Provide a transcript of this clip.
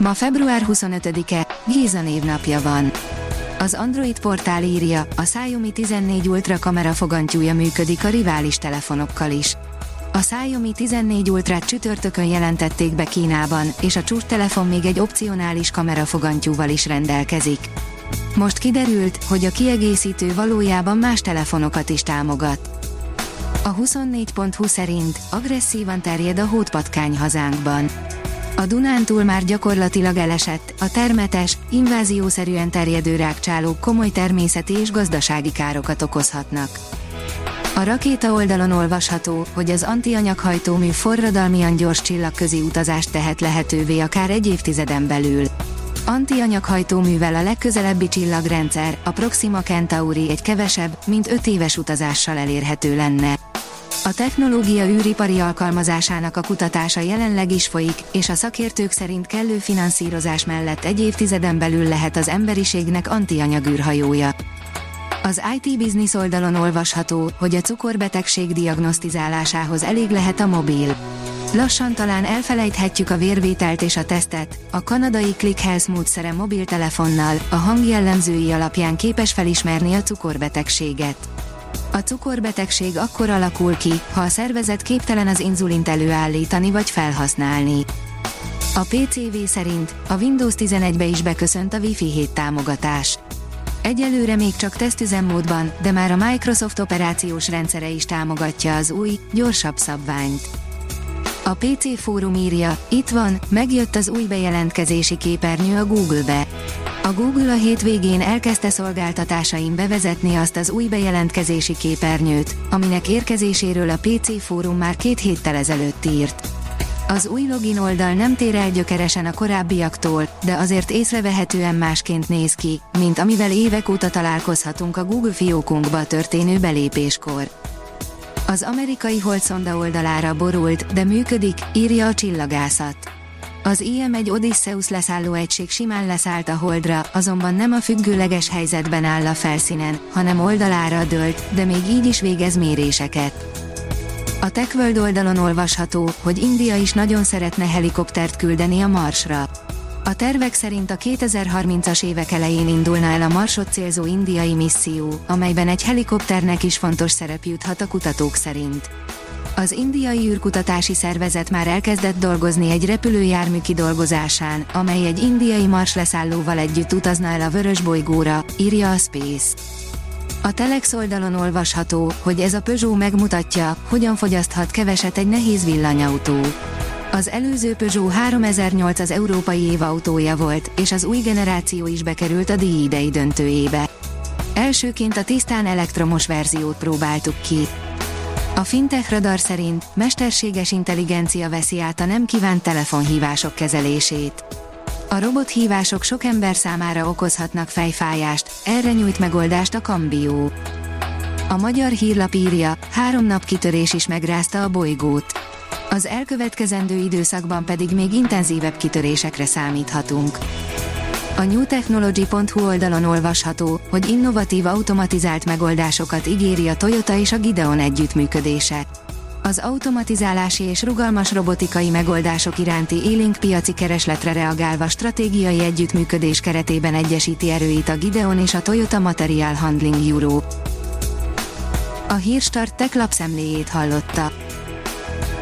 Ma február 25-e, Géza névnapja van. Az Android portál írja, a Xiaomi 14 Ultra kamera fogantyúja működik a rivális telefonokkal is. A Xiaomi 14 Ultra csütörtökön jelentették be Kínában, és a csúcstelefon még egy opcionális kamerafogantyúval is rendelkezik. Most kiderült, hogy a kiegészítő valójában más telefonokat is támogat. A 24.20 szerint agresszívan terjed a hótpatkány hazánkban. A Dunántúl már gyakorlatilag elesett, a termetes, inváziószerűen terjedő rákcsálók komoly természeti és gazdasági károkat okozhatnak. A rakéta oldalon olvasható, hogy az antianyaghajtómű forradalmian gyors csillagközi utazást tehet lehetővé akár egy évtizeden belül. Antianyaghajtóművel a legközelebbi csillagrendszer, a Proxima Centauri egy kevesebb, mint 5 éves utazással elérhető lenne. A technológia űripari alkalmazásának a kutatása jelenleg is folyik, és a szakértők szerint kellő finanszírozás mellett egy évtizeden belül lehet az emberiségnek antianyagűrhajója. Az IT Business oldalon olvasható, hogy a cukorbetegség diagnosztizálásához elég lehet a mobil. Lassan talán elfelejthetjük a vérvételt és a tesztet, a kanadai Click Health módszere mobiltelefonnal, a hangjellemzői alapján képes felismerni a cukorbetegséget. A cukorbetegség akkor alakul ki, ha a szervezet képtelen az inzulint előállítani vagy felhasználni. A PCV szerint a Windows 11-be is beköszönt a Wi-Fi 7 támogatás. Egyelőre még csak tesztüzemmódban, de már a Microsoft operációs rendszere is támogatja az új, gyorsabb szabványt. A PC fórum írja, itt van, megjött az új bejelentkezési képernyő a Google-be. A Google a hétvégén elkezdte szolgáltatásain bevezetni azt az új bejelentkezési képernyőt, aminek érkezéséről a PC fórum már két héttel ezelőtt írt. Az új login oldal nem tér el gyökeresen a korábbiaktól, de azért észrevehetően másként néz ki, mint amivel évek óta találkozhatunk a Google fiókunkba történő belépéskor. Az amerikai holdszonda oldalára borult, de működik, írja a csillagászat. Az IM-1 Odysseus leszálló egység simán leszállt a holdra, azonban nem a függőleges helyzetben áll a felszínen, hanem oldalára dőlt, de még így is végez méréseket. A TechWorld oldalon olvasható, hogy India is nagyon szeretne helikoptert küldeni a Marsra. A tervek szerint a 2030-as évek elején indulna el a Marsot célzó indiai misszió, amelyben egy helikopternek is fontos szerep juthat a kutatók szerint. Az indiai űrkutatási szervezet már elkezdett dolgozni egy repülőjármű kidolgozásán, amely egy indiai Mars leszállóval együtt utazna el a vörös bolygóra, írja a Space. A Telex oldalon olvasható, hogy ez a Peugeot megmutatja, hogyan fogyaszthat keveset egy nehéz villanyautó. Az előző Peugeot 3008 az európai év autója volt, és az új generáció is bekerült a díj idei döntőjébe. Elsőként a tisztán elektromos verziót próbáltuk ki. A Fintech Radar szerint mesterséges intelligencia veszi át a nem kívánt telefonhívások kezelését. A robothívások sok ember számára okozhatnak fejfájást, erre nyújt megoldást a Cambio. A magyar hírlap írja, három nap kitörés is megrázta a bolygót. Az elkövetkezendő időszakban pedig még intenzívebb kitörésekre számíthatunk. A newtechnology.hu oldalon olvasható, hogy innovatív automatizált megoldásokat ígéri a Toyota és a Gideon együttműködése. Az automatizálási és rugalmas robotikai megoldások iránti élénk piaci keresletre reagálva stratégiai együttműködés keretében egyesíti erőit a Gideon és a Toyota Material Handling Euro. A Hírstart tech lapszemléjét hallotta.